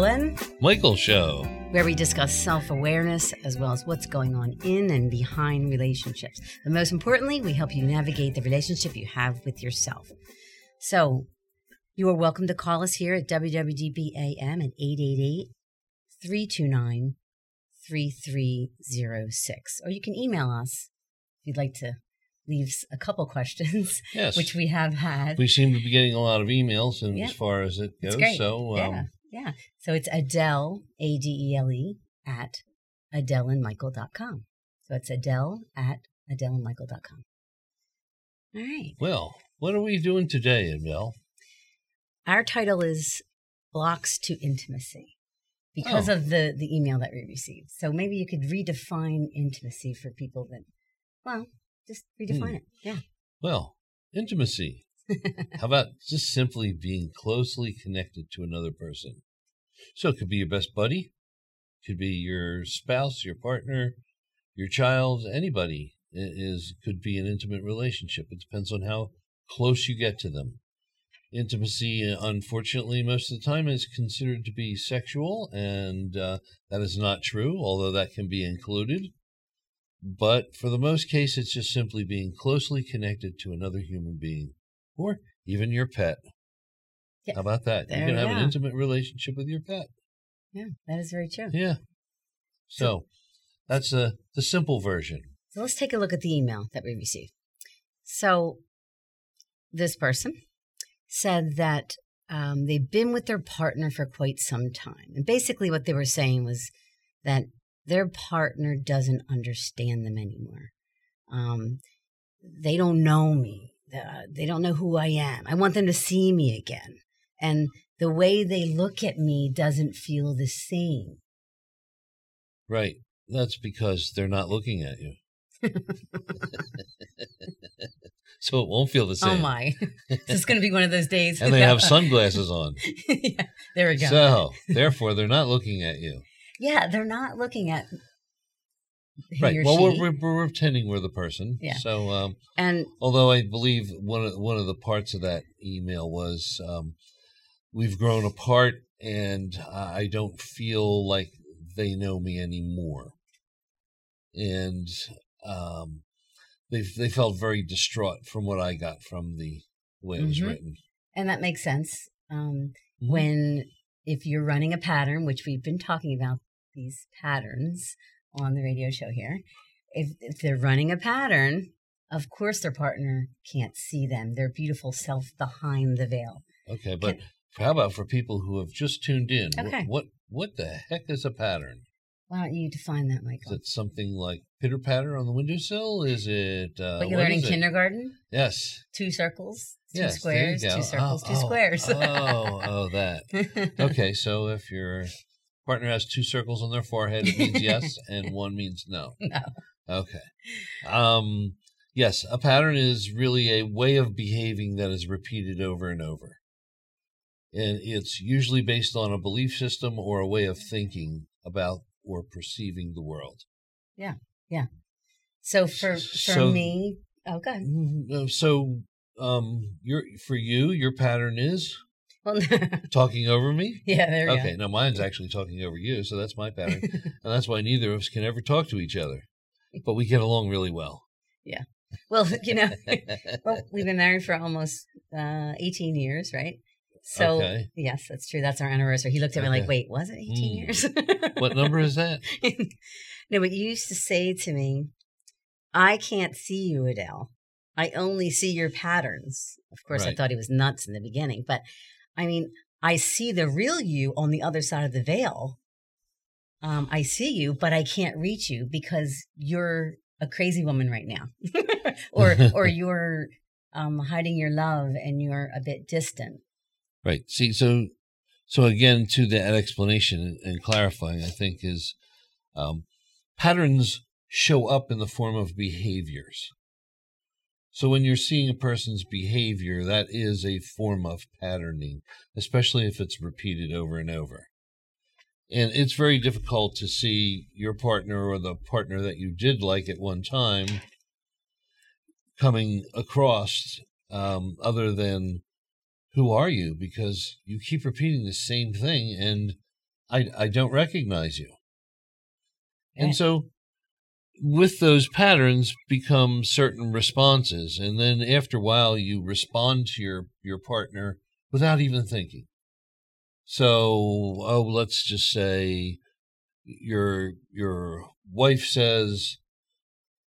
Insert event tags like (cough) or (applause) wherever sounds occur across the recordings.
Ellen, Michael Show. where we discuss self awareness as well as what's going on in and behind relationships. But most importantly, we help you navigate the relationship you have with yourself. So, you are welcome to call us here at WWDBAM at 888 329 3306. Or you can email us if you'd like to leave a couple (laughs) questions, Yes. which we have had. we seem to be getting a lot of emails, and Yeah. as far as it goes, so um, yeah, yeah. So it's Adele, A D E L E, at AdeleandMichael.com. So it's Adele at AdeleandMichael.com. All right. well, what are we doing today, Adele? Our title is Blocks to Intimacy because Oh. of the, the email that we received. So maybe you could redefine intimacy for people that, well, just redefine Hmm. it. Yeah. Well, intimacy. How about just simply being closely connected to another person? So it could be your best buddy, could be your spouse, your partner, your child, anybody i- is could be an intimate relationship. It depends on how close you get to them. Intimacy, unfortunately, most of the time is considered to be sexual, and uh, that is not true, although that can be included. But for the most case, it's just simply being closely connected to another human being or even your pet. Yeah, How about that? there you can have an intimate relationship with your pet. Yeah, that is very true. Yeah. So that's uh, the simple version. So let's take a look at the email that we received. So this person said that um, they've been with their partner for quite some time. And basically, what they were saying was that their partner doesn't understand them anymore. Um, they don't know me. Uh, they don't know who I am. I want them to see me again. And the way they look at me doesn't feel the same. Right. That's because they're not looking at you. (laughs) so it won't feel the same. Oh my. (laughs) this is going to be one of those days. And they have sunglasses on. (laughs) yeah, there we go. So therefore they're not looking at you. yeah, they're not looking at right. Well, we're, we're, we're pretending we're the person. Yeah. So um, and although I believe one of one of the parts of that email was um, we've grown apart, and I don't feel like they know me anymore, and um, they they felt very distraught from what I got from the way it was Mhm. written. and that makes sense. Um, Mhm. When if you're running a pattern, which we've been talking about these patterns on the radio show here, if if they're running a pattern, of course their partner can't see them, their beautiful self behind the veil. Okay, but how about for people who have just tuned in? Okay. What what the heck is a pattern? Why don't you define that, Michael? Is it something like pitter patter on the windowsill? Is it uh, what you what learn in kindergarten? Yes. Two circles, two Yes, squares, two circles, Oh, two oh, squares. oh, oh, that. (laughs) Okay, so if your partner has two circles on their forehead, it means yes, (laughs) and one means no. No. Okay. Um, yes, a pattern is really a way of behaving that is repeated over and over. And it's usually based on a belief system or a way of thinking about or perceiving the world. Yeah, yeah. So for for So- me, oh god. Mm, So, um, your for you, your pattern is Well, (laughs) talking over me. yeah, there we Okay, now mine's actually talking over you, so that's my pattern, (laughs) and that's why neither of us can ever talk to each other, but we get along really well. Yeah. Well, (laughs) you know, well, we've been married for almost uh, 18 years, right? So Okay. yes, that's true. That's our anniversary. He looked at me like, "Wait, was it 18 Hmm. years?" what number is that? no, but you used to say to me, "I can't see you, Adele. I only see your patterns." Of course, I thought he was nuts in the beginning, but I mean, I see the real you on the other side of the veil. Um, I see you, but I can't reach you because you're a crazy woman right now, (laughs) or (laughs) or you're um, hiding your love and you're a bit distant. Right. See, so so again, to that explanation and clarifying, I think is um, patterns show up in the form of behaviors. So when you're seeing a person's behavior, that is a form of patterning, especially if it's repeated over and over. And it's very difficult to see your partner or the partner that you did like at one time coming across um, other than who are you because you keep repeating the same thing and I, I don't recognize you. And so with those patterns become certain responses. And then after a while, you respond to your, your partner without even thinking. So, oh, let's just say your, your wife says,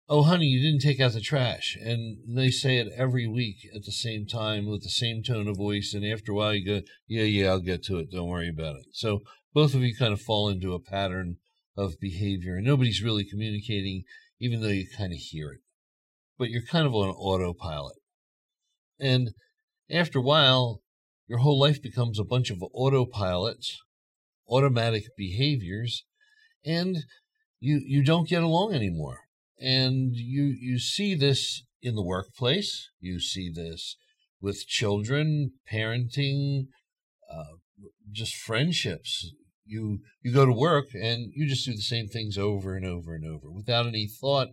Oh, honey, you didn't take out the trash. And they say it every week at the same time with the same tone of voice. And after a while, you go, Yeah, yeah, I'll get to it. Don't worry about it. So both of you kind of fall into a pattern of behavior and nobody's really communicating, even though you kind of hear it. But you're kind of on autopilot. And after a while, your whole life becomes a bunch of autopilots, automatic behaviors, and you you don't get along anymore. And you you see this in the workplace. You see this with children, parenting, uh, just friendships. You you go to work and you just do the same things over and over and over without any thought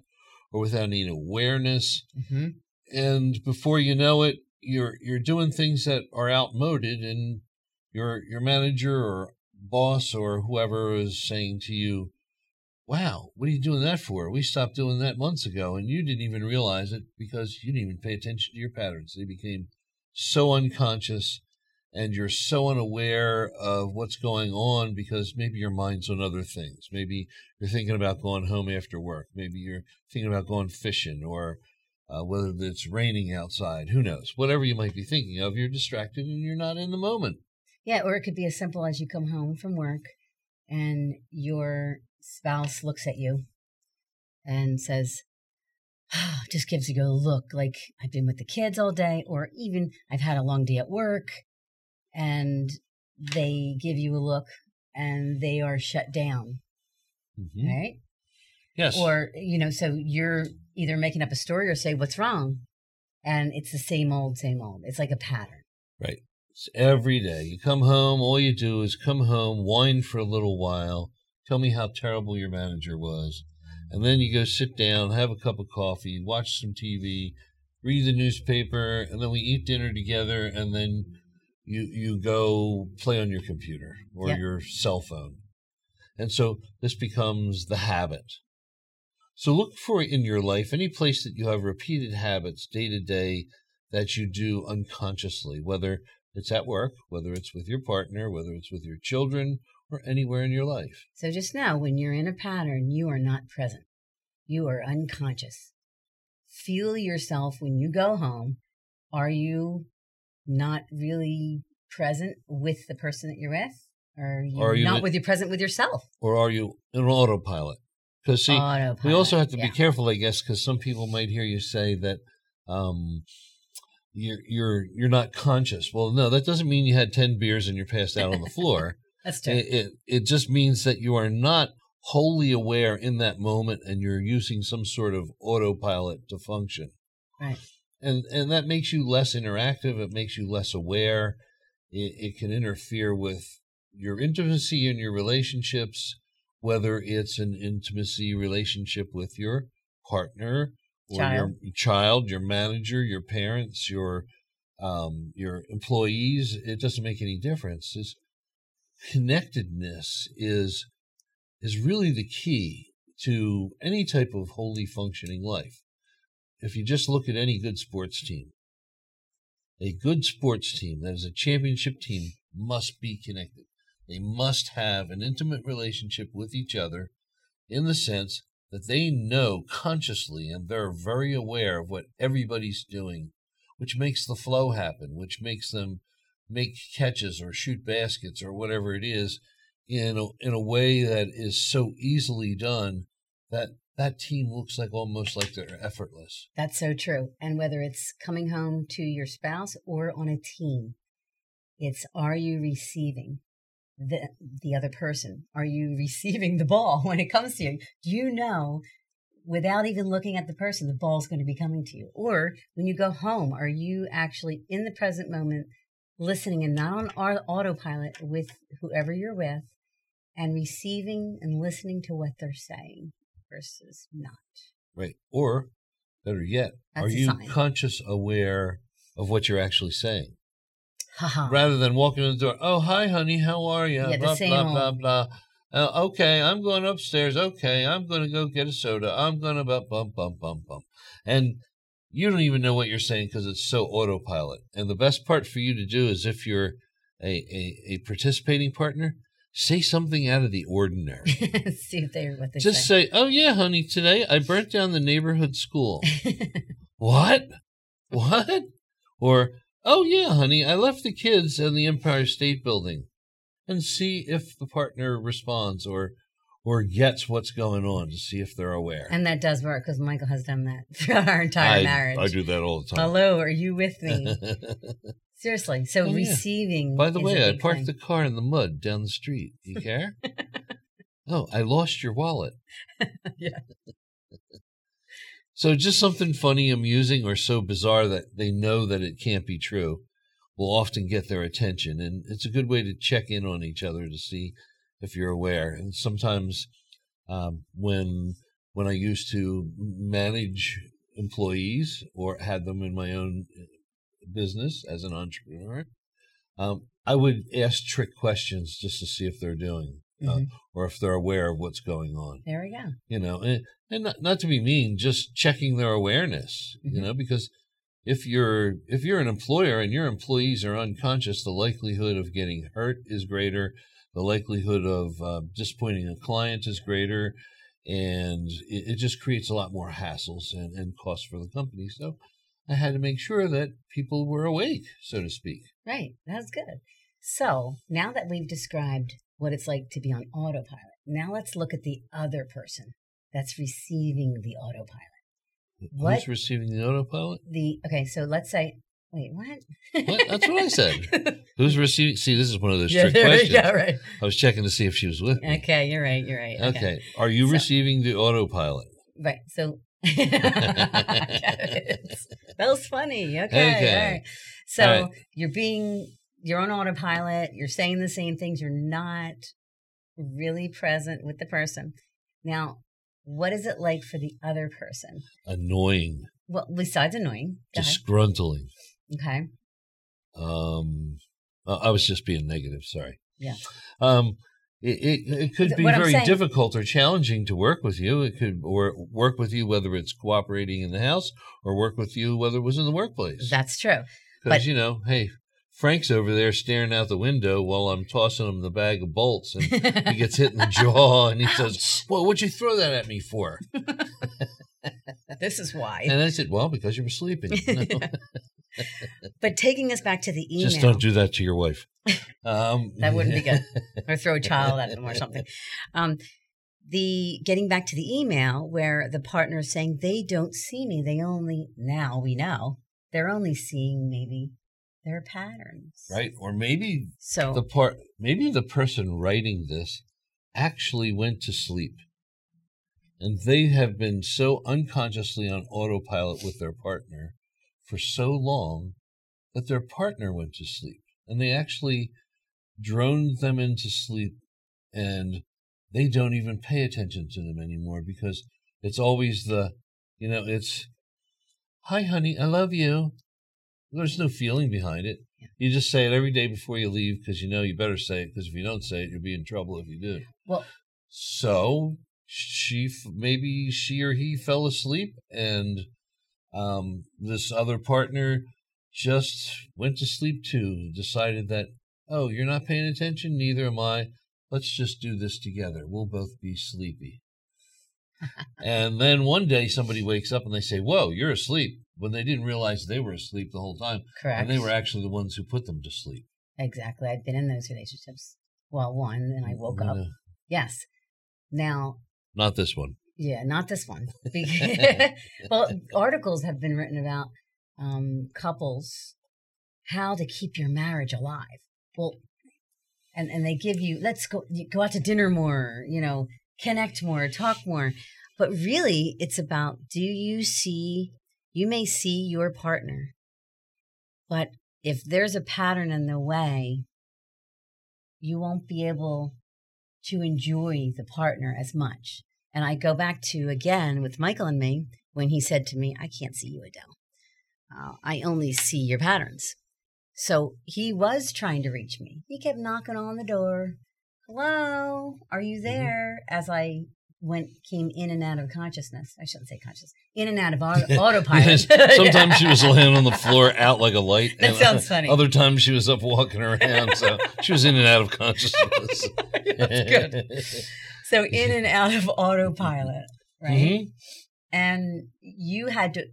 or without any awareness. Mm-hmm. And before you know it, you're you're doing things that are outmoded, and your your manager or boss or whoever is saying to you, "Wow, what are you doing that for? We stopped doing that months ago, and you didn't even realize it because you didn't even pay attention to your patterns. They became so unconscious." And you're so unaware of what's going on because maybe your mind's on other things. Maybe you're thinking about going home after work. Maybe you're thinking about going fishing or uh, whether it's raining outside, who knows? Whatever you might be thinking of, you're distracted and you're not in the moment. Yeah, or it could be as simple as you come home from work and your spouse looks at you and says, just gives you a look like I've been with the kids all day, or even I've had a long day at work, and they give you a look and they are shut down, Mhm. right? Yes. Or, you know, so you're either making up a story or say, what's wrong? And it's the same old, same old. It's like a pattern. right. It's every day. You come home, all you do is come home, whine for a little while, tell me how terrible your manager was. And then you go sit down, have a cup of coffee, watch some TV, read the newspaper, and then we eat dinner together, and then you you go play on your computer or Yeah. your cell phone. And so this becomes the habit. So look for in your life any place that you have repeated habits day to day that you do unconsciously, whether it's at work, whether it's with your partner, whether it's with your children, or anywhere in your life. So just now, when you're in a pattern, you are not present. You are unconscious. Feel yourself when you go home. Are you not really present with the person that you're with? Or are you, Are you not with you present with yourself? Or are you in autopilot? Because see, we also have to yeah. be careful, I guess, because some people might hear you say that um, you're you're you're not conscious. Well, no, that doesn't mean you had ten beers and you're passed out on the floor. (laughs) That's true. it, it it just means that you are not wholly aware in that moment, and you're using some sort of autopilot to function. Right. And and that makes you less interactive. It makes you less aware. It, it can interfere with your intimacy and your relationships, whether it's an intimacy relationship with your partner or Child. your child, your manager, your parents, your um, your employees. It doesn't make any difference. It's connectedness is is really the key to any type of wholly functioning life. If you just look at any good sports team, a good sports team that is a championship team must be connected. They must have an intimate relationship with each other in the sense that they know consciously and they're very aware of what everybody's doing, which makes the flow happen, which makes them make catches or shoot baskets or whatever it is in a, in a way that is so easily done that that team looks like almost like they're effortless. That's so true. And whether it's coming home to your spouse or on a team, it's are you receiving the the other person? Are you (laughs) receiving the ball when it comes to you? Do you know without even looking at the person the ball's going to be coming to you? Or when you go home, are you actually in the present moment listening and not on autopilot with whoever you're with and receiving and listening to what they're saying versus not? Right. Or better yet, That's are you sign. conscious aware of what you're actually saying? Haha. rather than walking in the door. Oh, hi, honey, how are you? Yeah, the blah same blah blah old- blah. Uh, okay, I'm going upstairs. Okay, I'm going to go get a soda. I'm going to bump bump bump bump bump, and you don't even know what you're saying because it's so autopilot. And the best part for you to do is if you're a, a, a participating partner, say something out of the ordinary. (laughs) See if they what they Just say. say, "Oh yeah, honey, today I burnt down the neighborhood school." (laughs) what? What? Or, "Oh yeah, honey, I left the kids in the Empire State Building." And see if the partner responds or or gets what's going on to see if they're aware. and that does work because Michael has done that throughout (laughs) our entire I, marriage. I do that all the time. Hello, are you with me? Seriously. So Oh, yeah. receiving. By the way, I parked thing. the car in the mud down the street. You (laughs) care? (laughs) oh, I lost your wallet. (laughs) Yeah. So just something funny, amusing, or so bizarre that they know that it can't be true will often get their attention. And it's a good way to check in on each other to see if you're aware. And sometimes um, when when I used to manage employees or had them in my own uh, business as an entrepreneur, um, I would ask trick questions just to see if they're doing uh, Mhm. or if they're aware of what's going on There we go. you know and, and not, not to be mean just checking their awareness you Mhm. know because if you're if you're an employer and your employees are unconscious the likelihood of getting hurt is greater the likelihood of uh, disappointing a client is greater and it, it just creates a lot more hassles and, and costs for the company so i had to make sure that people were awake so to speak Right. That's good. So now that we've described what it's like to be on autopilot, now let's look at the other person that's receiving the autopilot. What? who's receiving the autopilot The okay, so let's say wait, what? What? That's what I said. (laughs) who's receiving see this is one of those yeah, trick questions go, right. I was checking to see if she was with me. Okay, you're right, you're right. Okay. Are you So- receiving the autopilot? Right. So (laughs) that was funny. Okay. Okay. All right. So All right. you're being you're on autopilot, you're saying the same things, you're not really present with the person. Now, what is it like for the other person? Annoying, Well, besides annoying. Disgruntling. Okay. Um, I was just being negative. Sorry. Yeah. Um, it, it, it could be What very difficult or challenging to work with you. It could or work with you whether it's cooperating in the house or work with you whether it was in the workplace. That's true. Because you know, hey, Frank's over there staring out the window while I'm tossing him the bag of bolts, and he gets hit in the (laughs) jaw, and he says, "Well, what'd you throw that at me for?" (laughs) this is why. And I said, "Well, because you were sleeping." No. (laughs) But taking us back to the email. Just don't do that to your wife. (laughs) Um, That wouldn't be good. (laughs) or throw a child at them or something. Um, the getting back to the email where the partner is saying they don't see me. They only now we know they're only seeing maybe their patterns. right? Or maybe So the part, maybe the person writing this actually went to sleep, and they have been so unconsciously on autopilot with their partner for so long that their partner went to sleep, and they actually droned them into sleep, and they don't even pay attention to them anymore because it's always the, you know, it's, hi, honey, I love you. There's no feeling behind it. You just say it every day before you leave because you know you better say it because if you don't say it, you'll be in trouble if you do. well, So she maybe she or he fell asleep, and um, this other partner just went to sleep too. Decided that oh, you're not paying attention, neither am I. Let's just do this together. We'll both be sleepy. and then one day somebody wakes up and they say, "Whoa, you're asleep," when they didn't realize they were asleep the whole time, correct. and they were actually the ones who put them to sleep. exactly. I've been in those relationships. Well, one, and I woke up. Yes. Now, Not this one. Yeah, not this one. (laughs) (laughs) Well, articles have been written about um, couples how to keep your marriage alive. Well, and and they give you let's go you go out to dinner more, you know, connect more, talk more. But really, it's about do you see? You may see your partner, but if there's a pattern in the way, you won't be able to enjoy the partner as much. And I go back to again with Michael and me when he said to me, I can't see you, Adele. Uh, I only see your patterns. So he was trying to reach me. He kept knocking on the door. Hello, are you there? As I went came in and out of consciousness. I shouldn't say conscious. In and out of auto, (laughs) autopilot. (laughs) Sometimes (laughs) she was laying on the floor out like a light. That and sounds funny. Other times she was up walking around. So she was in and out of consciousness. That's good. So in and out of autopilot, right? Mhm. And you had to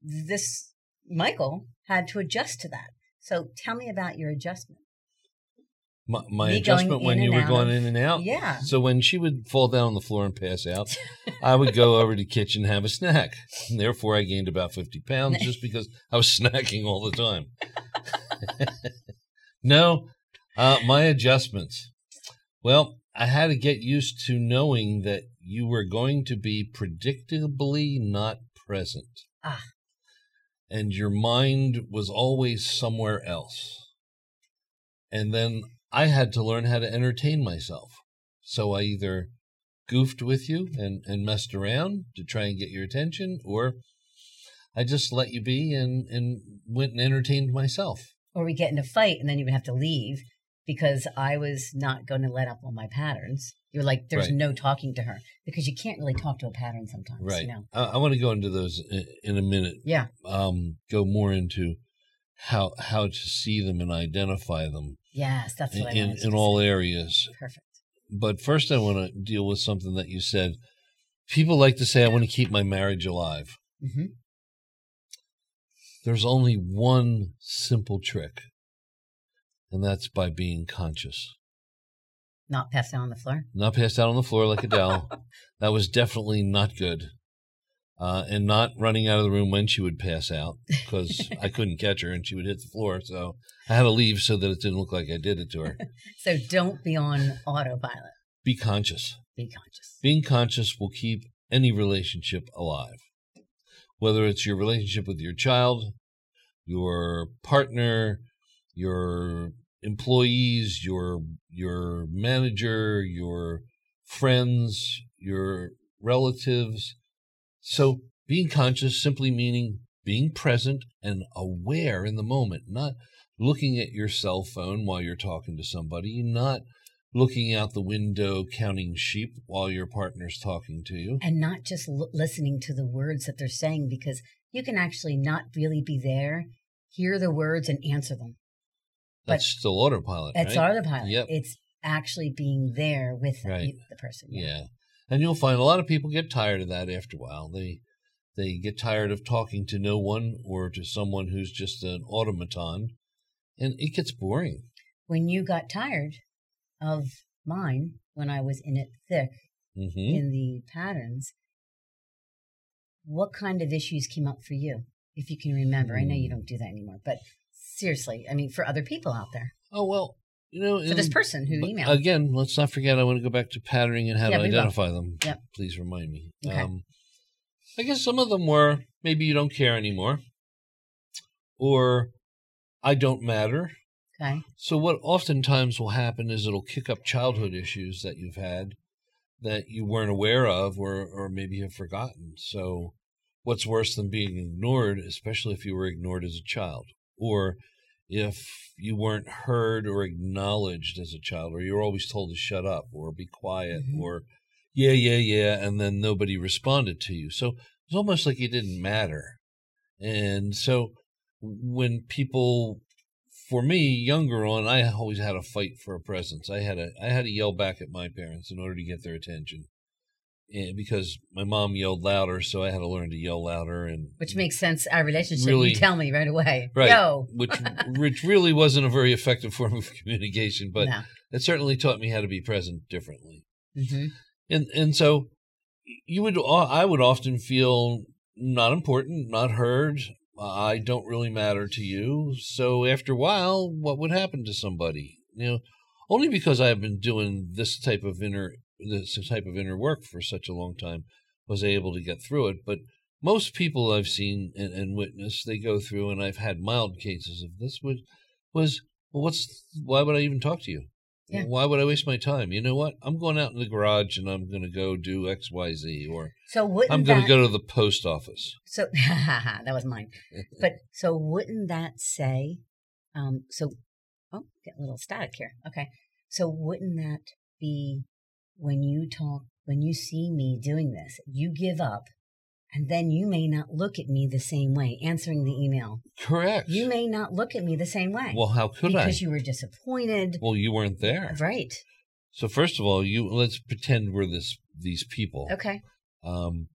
this Michael had to adjust to that. So tell me about your adjustment. My, my adjustment when you were out going in and out. Yeah. So when she would fall down on the floor and pass out, (laughs) I would go over to the kitchen and have a snack. And therefore, I gained about 50 pounds (laughs) just because I was snacking all the time. (laughs) no, uh, my adjustments. Well, I had to get used to knowing that you were going to be predictably not present. Ah. And your mind was always somewhere else. And then I had to learn how to entertain myself. So I either goofed with you and, and messed around to try and get your attention, or I just let you be and, and went and entertained myself. Or we get in a fight and then you would have to leave because I was not going to let up on my patterns. You're like, there's Right. no talking to her because you can't really talk to a pattern sometimes. Right. You know? I, I want to go into those in, in a minute. Yeah. Um, go more into how how to see them and identify them Yes, that's in what I in, in all areas. Perfect. But first, I want to deal with something that you said. People like to say, "I want to keep my marriage alive." hmm There's only one simple trick, and that's by being conscious. Not passed out on the floor. Not passed out on the floor like Adele. (laughs) that was definitely not good. Uh, and not running out of the room when she would pass out because (laughs) I couldn't catch her and she would hit the floor. So I had to leave so that it didn't look like I did it to her. (laughs) So don't be on autopilot. Be conscious. Be conscious. Being conscious will keep any relationship alive. Whether it's your relationship with your child, your partner, your employees, your your manager, your friends, your relatives. So being conscious simply meaning being present and aware in the moment, not looking at your cell phone while you're talking to somebody, not looking out the window counting sheep while your partner's talking to you. And not just l- listening to the words that they're saying because you can actually not really be there, hear the words, and answer them. But- That's still autopilot. It's right? autopilot. Yep. It's actually being there with the- Right. the person. Yeah. And you'll find a lot of people get tired of that after a while. They they get tired of talking to no one or to someone who's just an automaton and it gets boring. When you got tired of mine, when I was in it thick hmm in the patterns, what kind of issues came up for you? If you can remember. I know you Hmm. don't do that anymore, but seriously, I mean, for other people out there, Oh well, you know, for this person who emailed. Again, let's not forget I want to go back to patterning and how Yeah, to identify them. Yep. Please remind me. Okay. Um, I guess some of them were maybe you don't care anymore or I don't matter. okay. So what oftentimes will happen is it'll kick up childhood issues that you've had that you weren't aware of or or maybe have forgotten. So what's worse than being ignored, especially if you were ignored as a child or if you weren't heard or acknowledged as a child or you're always told to shut up or be quiet Mhm. or yeah yeah yeah and then nobody responded to you. So it's almost like it didn't matter. And so when people for me, younger on, I always had a fight for a presence. I had a I had to yell back at my parents in order to get their attention. And because my mom yelled louder, so I had to learn to yell louder and Which makes sense. Our relationship, Really- you tell me right away. Right. Yo. which (laughs) which really wasn't a very effective form of (laughs) communication, but no. it certainly taught me how to be present differently. hmm and and so you would I would often feel not important, not heard. I don't really matter to you. So after a while, what would happen to somebody? You know, only because I have been doing this type of inner this type of inner work for such a long time was able to get through it. But most people I've seen and, and witnessed, they go through, and I've had mild cases of this. Was was well, what's why would I even talk to you? Yeah. Why would I waste my time? You know what? I'm going out in the garage and I'm going to go do X, Y, Z, or So I'm going that, to go to the post office. So (laughs) that was mine. (laughs) But so wouldn't that say Um, so, oh, get a little static here. Okay. So, wouldn't that be when you talk, when you see me doing this, you give up and then you may not look at me the same way answering the email. Correct. You may not look at me the same way. Well, how could because I? Because you were disappointed. Well, you weren't there. Right. So first of all, you let's pretend we're this these people. Okay. Um,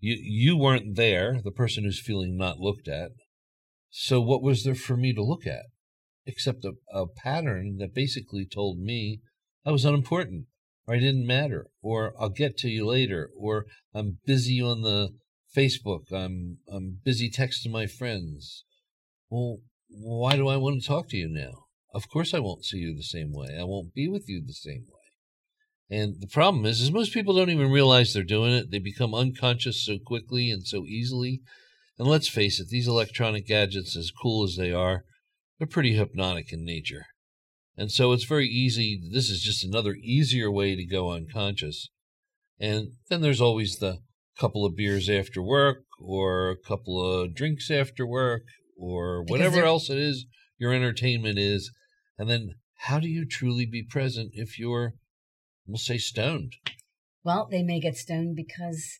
you you weren't there, the person who's feeling not looked at. So what was there for me to look at, except a, a pattern that basically told me I was unimportant, or I didn't matter, or I'll get to you later, or I'm busy on the Facebook, I'm I'm busy texting my friends. Well, why do I want to talk to you now? Of course I won't see you the same way. I won't be with you the same way. And the problem is, is most people don't even realize they're doing it. They become unconscious so quickly and so easily. And let's face it, these electronic gadgets, as cool as they are, they're pretty hypnotic in nature. And so it's very easy. This is just another easier way to go unconscious. And then there's always the couple of beers after work, or a couple of drinks after work, or whatever else it is your entertainment is. And then how do you truly be present if you're, we'll say, stoned? Well, they may get stoned because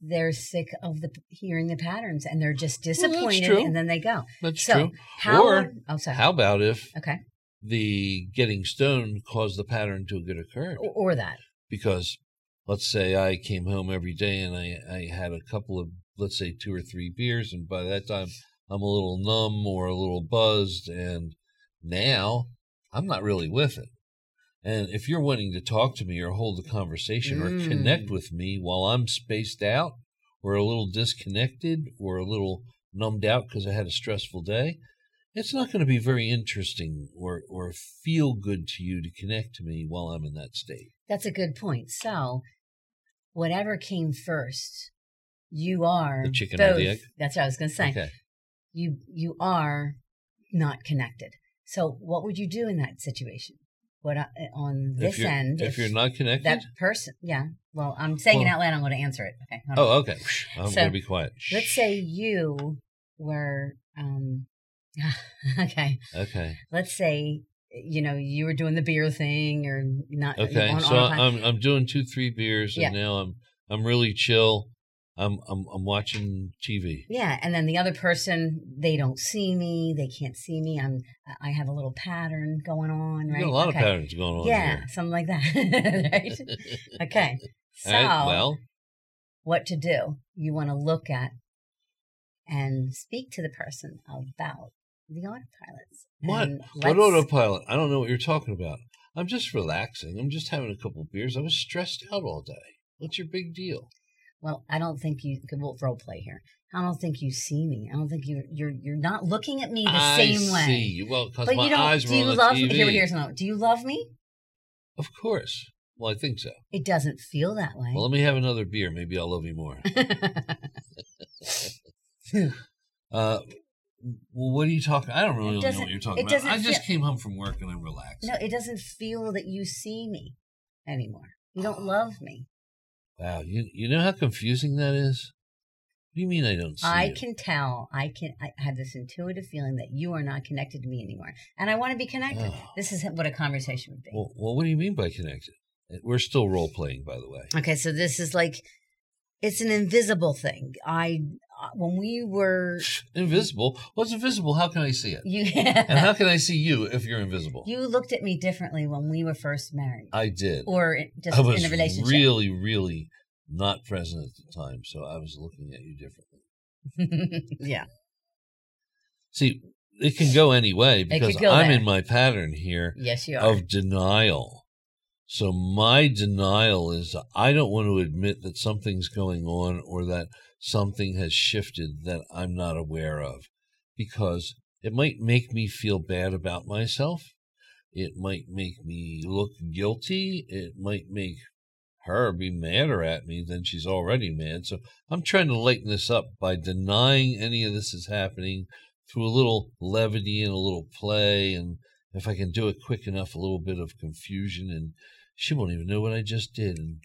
they're sick of the hearing the patterns and they're just disappointed well, and then they go. That's so true. How, or oh, sorry. how about if okay. The getting stoned caused the pattern to get occurred? Or, or that. Because let's say I came home every day and I, I had a couple of, let's say, two or three beers, and by that time I'm a little numb or a little buzzed, and now I'm not really with it. And if you're wanting to talk to me or hold a conversation Mm. or connect with me while I'm spaced out or a little disconnected or a little numbed out because I had a stressful day, it's not going to be very interesting or, or feel good to you to connect to me while I'm in that state. That's a good point. So, whatever came first, you are The chicken or both, the egg? That's what I was going to say. Okay. You you are not connected. So, what would you do in that situation? What I, on this if end, if, you're not connected, that person, yeah. Well, I'm saying it out loud. I'm going to answer it. Okay. hold on. oh, okay. I'm So, going to be quiet. Let's say you were, um, (laughs) okay. Okay. Let's say you know you were doing the beer thing or not. Okay. on so autopilot. I'm I'm doing two three beers and now I'm I'm really chill. I'm I'm I'm watching TV. Yeah, and then the other person, they don't see me, they can't see me. I'm, I have a little pattern going on, You right? a lot okay. of patterns going on Yeah, here. something like that, (laughs) right? (laughs) Okay, so right, well, what to do? You want to look at and speak to the person about the autopilots. what? What autopilot? I don't know what you're talking about. I'm just relaxing. I'm just having a couple beers. I was stressed out all day. What's your big deal? Well, I don't think you could we'll role play here. I don't think you see me. I don't think you you're you're not looking at me the I same way. I see you. Well, because my you don't, eyes do you love TV. Here, here's another. Do you love me? Of course. Well, I think so. It doesn't feel that way. Well, let me have another beer. Maybe I'll love you more. (laughs) (laughs) Uh, well, what are you talking? I don't really know what you're talking about. I just feel- came home from work and I'm relaxed. no, it doesn't feel that you see me anymore. You don't (sighs) love me. Wow, you you know how confusing that is. What do you mean I don't see I you? can tell. I can. I have this intuitive feeling that you are not connected to me anymore, and I want to be connected. Oh. This is what a conversation would be. Well, well, what do you mean by connected? Eh, we're still role playing, by the way. Okay, so this is like it's an invisible thing. I Uh, when we were Invisible. What's invisible? How can I see it? you And how (laughs) can I see you if you're invisible? you looked at me differently when we were first married, I did. or just I was in a relationship. really, really not present at the time, so I was looking at you differently. (laughs) yeah. See, it can go any way because I'm there. in my pattern here Yes, you are. of denial. So my denial is I don't want to admit that something's going on or that something has shifted that I'm not aware of because it might make me feel bad about myself. It might make me look guilty. It might make her be madder at me than she's already mad. So I'm trying to lighten this up by denying any of this is happening through a little levity and a little play. And if I can do it quick enough, a little bit of confusion, and she won't even know what I just did. And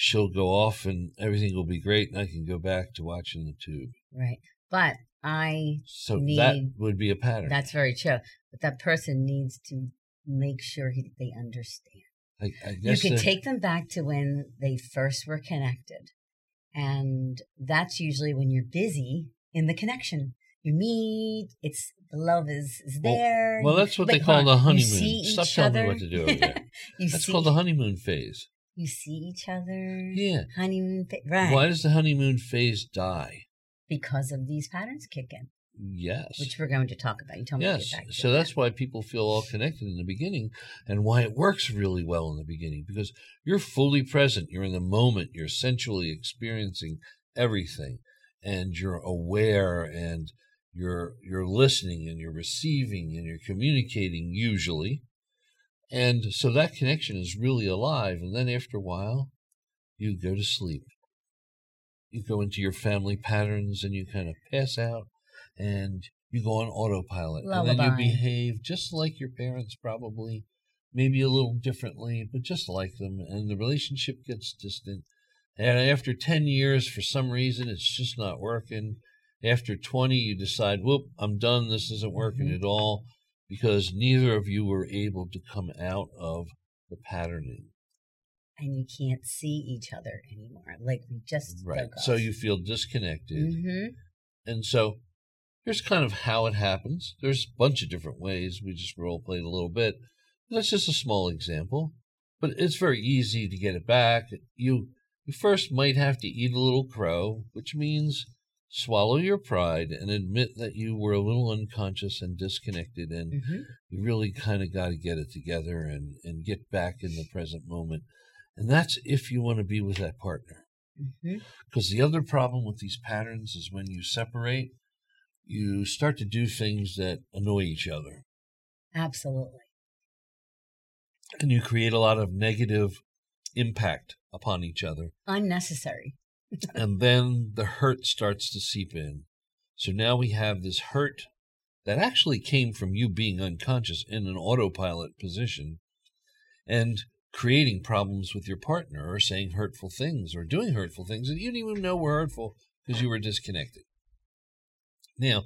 she'll go off and everything will be great. And I can go back to watching the tube. Right. But I So that would be a pattern. that's very true. But that person needs to make sure he, they understand. I, I You can take them back to when they first were connected. And that's usually when you're busy in the connection. You meet, it's the love is, is there. well, that's what But they call the honeymoon. Stop telling me what to do over there. (laughs) That's see, called the honeymoon phase. You see each other. Yeah. Honeymoon, fa- right? Why does the honeymoon phase die? Because of these patterns kick in, Yes. which we're going to talk about. You told me Yes. get back to So that. that's why people feel all connected in the beginning and why it works really well in the beginning because you're fully present. You're in the moment. You're sensually experiencing everything and you're aware and you're you're listening and you're receiving and you're communicating usually. And so that connection is really alive. And then after a while you go to sleep. You go into your family patterns and you kind of pass out and you go on autopilot. And then you behave just like your parents probably maybe a little differently but just like them. And the relationship gets distant. And after 10 years for some reason it's just not working. After 20 you decide whoop i'm done. This isn't working Mhm. at all because neither of you were able to come out of the patterning and you can't see each other anymore. Like we just right so you feel disconnected hmm And so here's kind of how it happens. There's a bunch of different ways. We just role played a little bit. That's just a small example, but it's very easy to get it back. You you first might have to eat a little crow, which means swallow your pride and admit that you were a little unconscious and disconnected and hmm you really kind of got to get it together and, and get back in the present moment. And that's if you want to be with that partner. Because the other problem with these patterns is when you separate, you start to do things that annoy each other. Absolutely. And you create a lot of negative impact upon each other. Unnecessary. And then the hurt starts to seep in. So now we have this hurt that actually came from you being unconscious in an autopilot position and creating problems with your partner or saying hurtful things or doing hurtful things that you didn't even know were hurtful because you were disconnected. Now,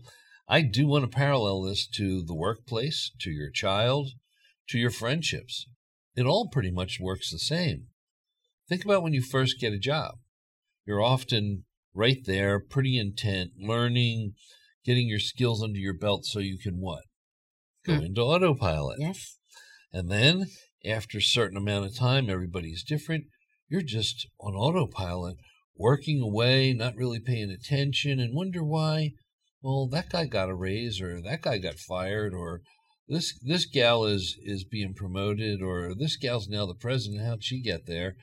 I do want to parallel this to the workplace, to your child, to your friendships. It all pretty much works the same. Think about when you first get a job. You're often right there, pretty intent, learning, getting your skills under your belt so you can what? Go Hmm. into autopilot. Yes. And then after a certain amount of time, everybody's different. You're just on autopilot, working away, not really paying attention, and wonder why. Well, that guy got a raise, or that guy got fired, or this this gal is is being promoted, or this gal's now the president. How'd she get there?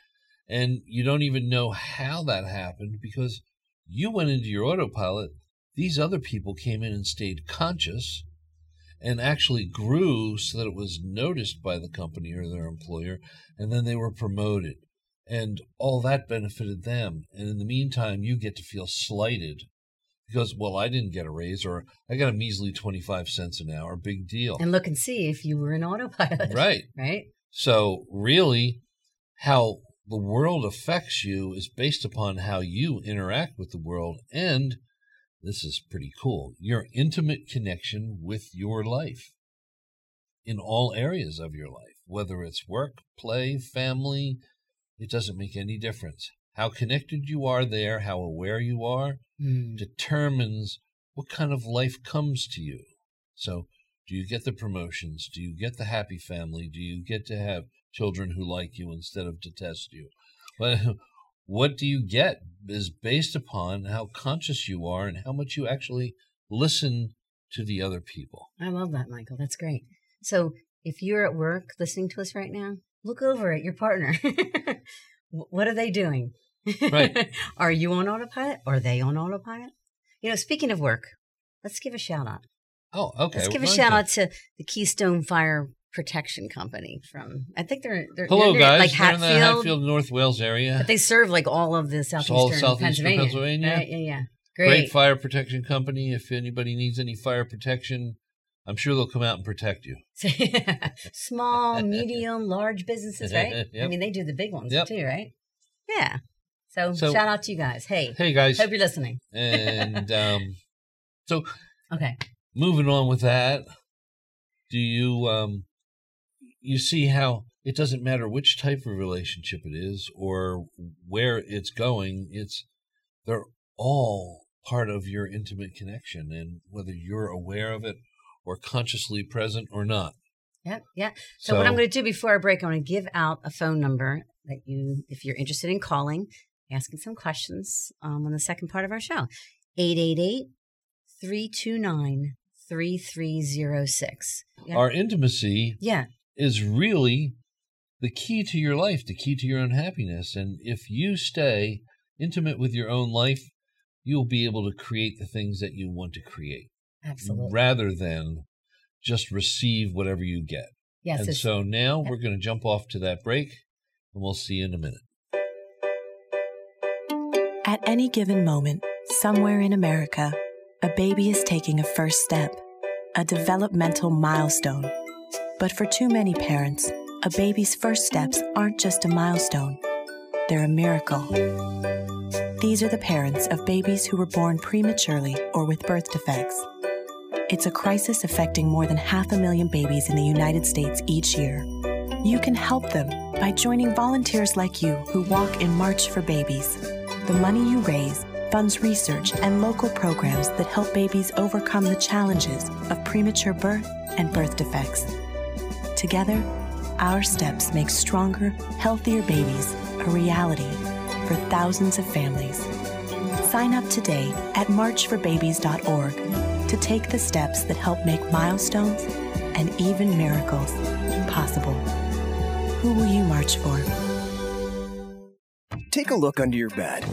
And you don't even know how that happened because you went into your autopilot. These other people came in and stayed conscious and actually grew so that it was noticed by the company or their employer, and then they were promoted. And all that benefited them. And in the meantime, you get to feel slighted because, well, I didn't get a raise or I got a measly 25 cents an hour. Big deal. And look and see if you were in autopilot. Right. (laughs) Right. So, really, how the world affects you is based upon how you interact with the world and this is pretty cool your intimate connection with your life in all areas of your life, whether it's work, play, family, it doesn't make any difference. How connected you are there, how aware you are, Mm. determines what kind of life comes to you. So, do you get the promotions? Do you get the happy family? Do you get to have children who like you instead of detest you? But (laughs) what do you get is based upon how conscious you are and how much you actually listen to the other people. I love that, Michael. That's great. So if you're at work listening to us right now, look over at your partner. (laughs) What are they doing? Right. (laughs) are you on autopilot? Are they on autopilot? You know, speaking of work, let's give a shout out. Oh, okay. Let's give a shout out to the Keystone Fire Protection Company from I think they're they're Hello, they're guys. like They're in the Hatfield, Hatfield, North Wales area. but they serve like all of the all southeastern, southeastern Pennsylvania. Pennsylvania. Right? Yeah, yeah. Great Great. fire protection company. If anybody needs any fire protection, I'm sure they'll come out and protect you. (laughs) Small, medium, large businesses, right? (laughs) I mean, they do the big ones Yep. too, right? Yeah. So, So- shout out to you guys. Hey, Hey, guys. hope you're listening. and (laughs) um, So Okay. moving on with that, do you um you see how it doesn't matter which type of relationship it is or where it's going, it's they're all part of your intimate connection and whether you're aware of it or consciously present or not. Yeah, yeah. So, what I'm going to do before I break, I'm going to give out a phone number that you, if you're interested in calling, asking some questions um, on the second part of our show, 888 329 3306. Our intimacy Yeah. Is really the key to your life, the key to your own happiness. And if you stay intimate with your own life, you'll be able to create the things that you want to create Absolutely. rather than just receive whatever you get. Yes. and so now yeah. we're going to jump off to that break and we'll see you in a minute. At any given moment, somewhere in America, a baby is taking a first step, a developmental milestone. But for too many parents, a baby's first steps aren't just a milestone, they're a miracle. These are the parents of babies who were born prematurely or with birth defects. It's a crisis affecting more than half a million babies in the United States each year. You can help them by joining volunteers like you who walk in March for Babies. The money you raise funds research and local programs that help babies overcome the challenges of premature birth and birth defects. Together, our steps make stronger, healthier babies a reality for thousands of families. Sign up today at marchforbabies.org to take the steps that help make milestones and even miracles possible. Who will you march for? Take a look under your bed.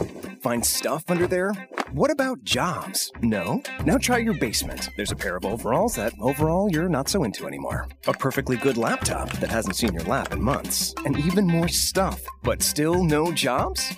Find stuff under there? What about jobs? No? Now try your basement. There's a pair of overalls that overall you're not so into anymore. A perfectly good laptop that hasn't seen your lap in months. And even more stuff. But still no jobs?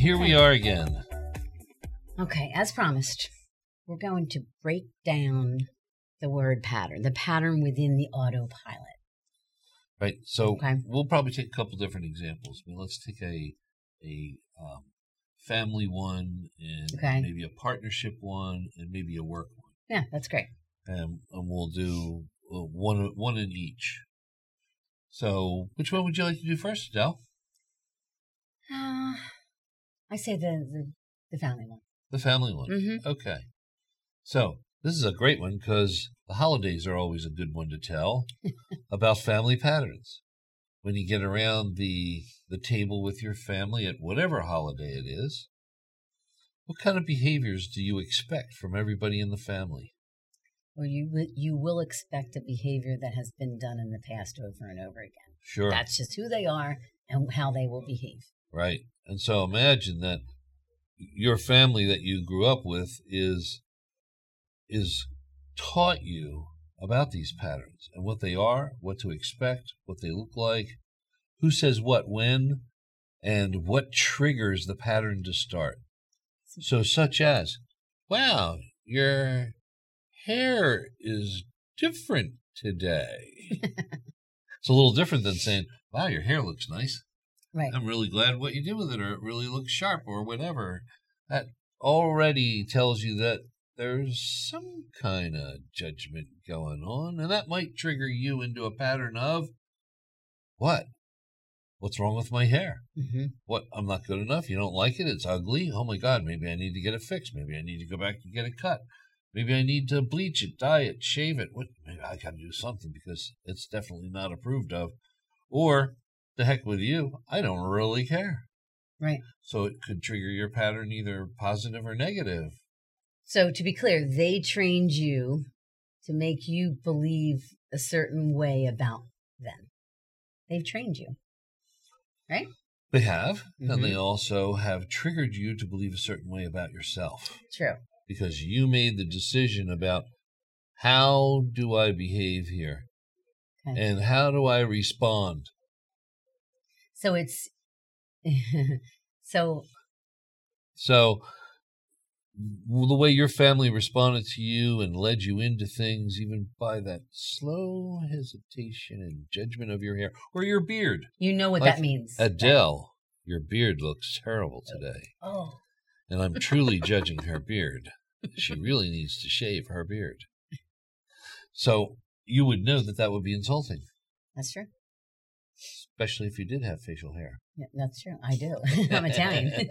Here we are again. Okay, as promised, we're going to break down the word pattern, the pattern within the autopilot. Right. So Okay. we'll probably take a couple different examples. Let's take a a um, family one and Okay. maybe a partnership one and maybe a work one. Yeah, that's great. and, and we'll do uh, one one in each. So, which one would you like to do first, Adele? I say the, the, the family one. The family one. Mhm. Okay. So this is a great one because the holidays are always a good one to tell (laughs) about family patterns. When you get around the the table with your family at whatever holiday it is, what kind of behaviors do you expect from everybody in the family? Or you, you will expect a behavior that has been done in the past over and over again. Sure. That's just who they are and how they will behave. Right. And so imagine that your family that you grew up with is is taught you about these patterns and what they are, what to expect, what they look like, who says what when, and what triggers the pattern to start. So such as, wow, your hair is different today. (laughs) it's a little different than saying, wow, your hair looks nice. Right. I'm really glad what you did with it, or it really looks sharp, or whatever. That already tells you that there's some kind of judgment going on, and that might trigger you into a pattern of what? What's wrong with my hair? hmm What? I'm not good enough. You don't like it? It's ugly. Oh my God! Maybe I need to get it fixed. Maybe I need to go back and get it cut. Maybe I need to bleach it, dye it, shave it. What? Maybe I got to do something because it's definitely not approved of. Or the heck with you. I don't really care. Right. So it could trigger your pattern either positive or negative. So to be clear, they trained you to make you believe a certain way about them. They've trained you, right? They have, and mm-hmm. they also have triggered you to believe a certain way about yourself True. because you made the decision about how do I behave here Okay. and how do I respond. So it's (laughs) so So the way your family responded to you and led you into things, even by that slow hesitation and judgment of your hair or your beard. you know what Like that means. Adele, your beard looks terrible oh. today. Oh, And I'm truly judging her beard. She really needs to shave her beard. So you would know that that would be insulting, that's true. Especially if you did have facial hair. Yeah, that's true. I do. (laughs) I'm Italian. (laughs)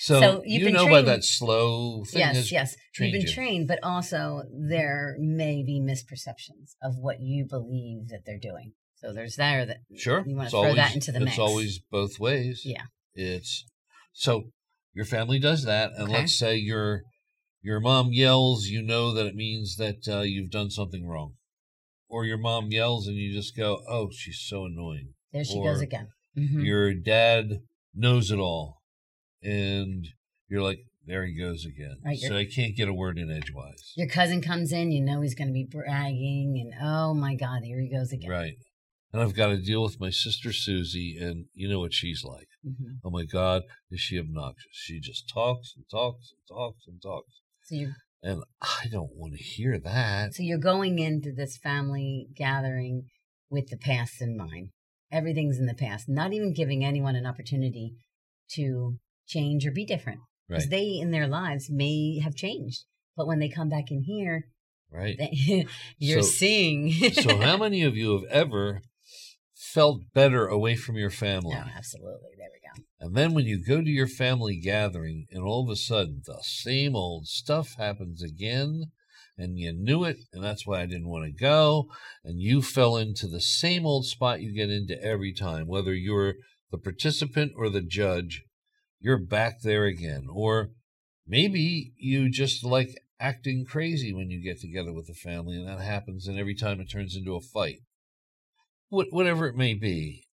So, So you know by trained- that slow thing yes, yes. You've been you. trained, but also there may be misperceptions of what you believe that they're doing. So there's there that Sure. you want to throw that into the mix. it's always both ways. Yeah. It's so your family does that, and Okay. let's say your your mom yells, you know that it means that uh, you've done something wrong, or your mom yells and you just go, "Oh, she's so annoying." there she or goes again. Mhm. Your dad knows it all, and you're like, "There he goes again." Right, so I can't get a word in edgewise. Your cousin comes in, you know he's going to be bragging, and oh my God, here he goes again. Right. And I've got to deal with my sister Susie, and you know what she's like. Mhm. Oh my God, is she obnoxious? She just talks and talks and talks and talks. So you And I don't want to hear that. So you're going into this family gathering with the past in mind. Everything's in the past, not even giving anyone an opportunity to change or be different. Because Right. they, in their lives, may have changed. But when they come back in here, Right. they, (laughs) you're So- seeing. so, how (laughs) many of you have ever felt better away from your family? No, absolutely. There we go. And then when you go to your family gathering, and all of a sudden the same old stuff happens again, and you knew it, and that's why I didn't want to go, and you fell into the same old spot you get into every time, whether you're the participant or the judge, you're back there again. Or maybe you just like acting crazy when you get together with the family, and that happens, and every time it turns into a fight. What, whatever it may be.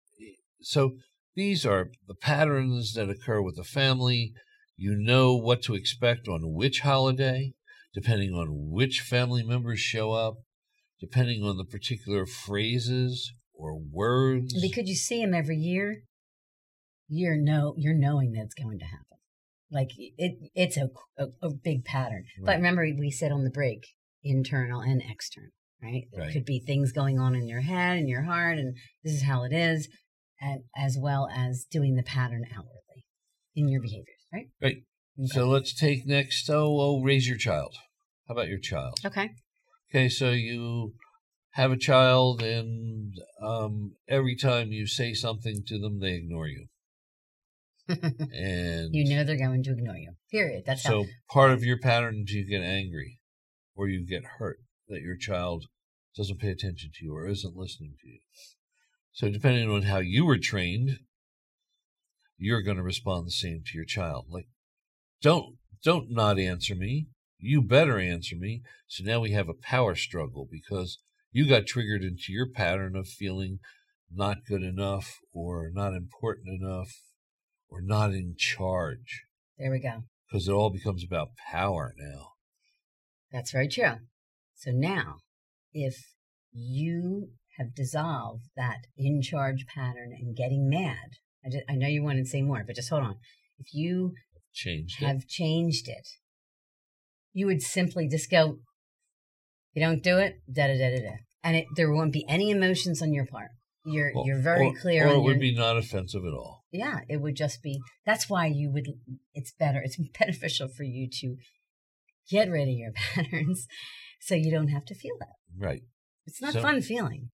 So these are the patterns that occur with the family. You know what to expect on which holiday, depending on which family members show up, depending on the particular phrases or words. Because you see them every year, you're know you're knowing that it's going to happen. Like it, it's a a, a big pattern. But Right. remember, we said on the break, internal and external, right? It Right. could be things going on in your head and your heart, and this is how it is, and as well as doing the pattern outwardly in your behaviors, right? Right. Okay. So let's take next. Oh, oh, raise your child. How about your child? okay. Okay, so you have a child, and um, every time you say something to them, they ignore you. (laughs) And you know they're going to ignore you. Period. That's how. so part of your pattern is you get angry or you get hurt that your child doesn't pay attention to you or isn't listening to you. So depending on how you were trained, you're going to respond the same to your child. Like, don't don't not answer me. You better answer me. So now we have a power struggle because you got triggered into your pattern of feeling not good enough or not important enough or not in charge There we go. because it all becomes about power now. That's very true. So now, if you have dissolved that in charge pattern and getting mad, I, just, I know you want to say more, but just hold on. If you Changed it. have changed it, you would simply just go, you don't do it, da da da da da. And it, there won't be any emotions on your part. You're Well, you're very or, clear Or it would your, be not offensive at all. yeah, it would just be that's why you would it's better, it's (laughs) beneficial for you to get rid of your (laughs) patterns so you don't have to feel that. Right. It's not So- fun feeling.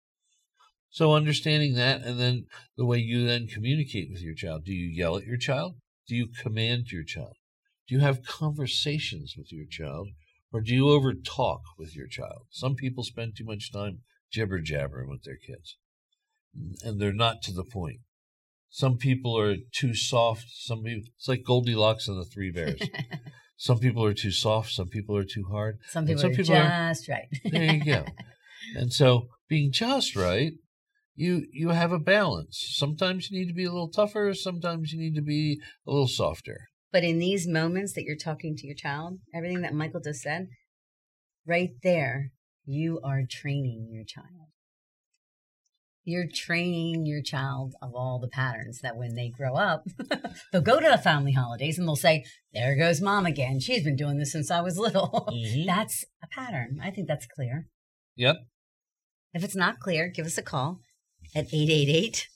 So understanding that and then the way you then communicate with your child. Do you yell at your child? Do you command your child? Do you have conversations with your child? Or do you over talk with your child? Some people spend too much time jibber jabbering with their kids. And they're not to the point. Some people are too soft. Some people, it's like Goldilocks and the Three Bears. (laughs) some people are too soft. Some people are too hard. Some people, some are people are- just right. (laughs) There you go. and so being just right, you you have a balance. Sometimes you need to be a little tougher. Sometimes you need to be a little softer. But in these moments that you're talking to your child, everything that Michael just said, right there, you are training your child. You're training your child of all the patterns that when they grow up, (laughs) they'll go to the family holidays and they'll say, There goes mom again. She's been doing this since I was little. (laughs) Mhm. That's a pattern. I think that's clear. Yep. If it's not clear, give us a call at 888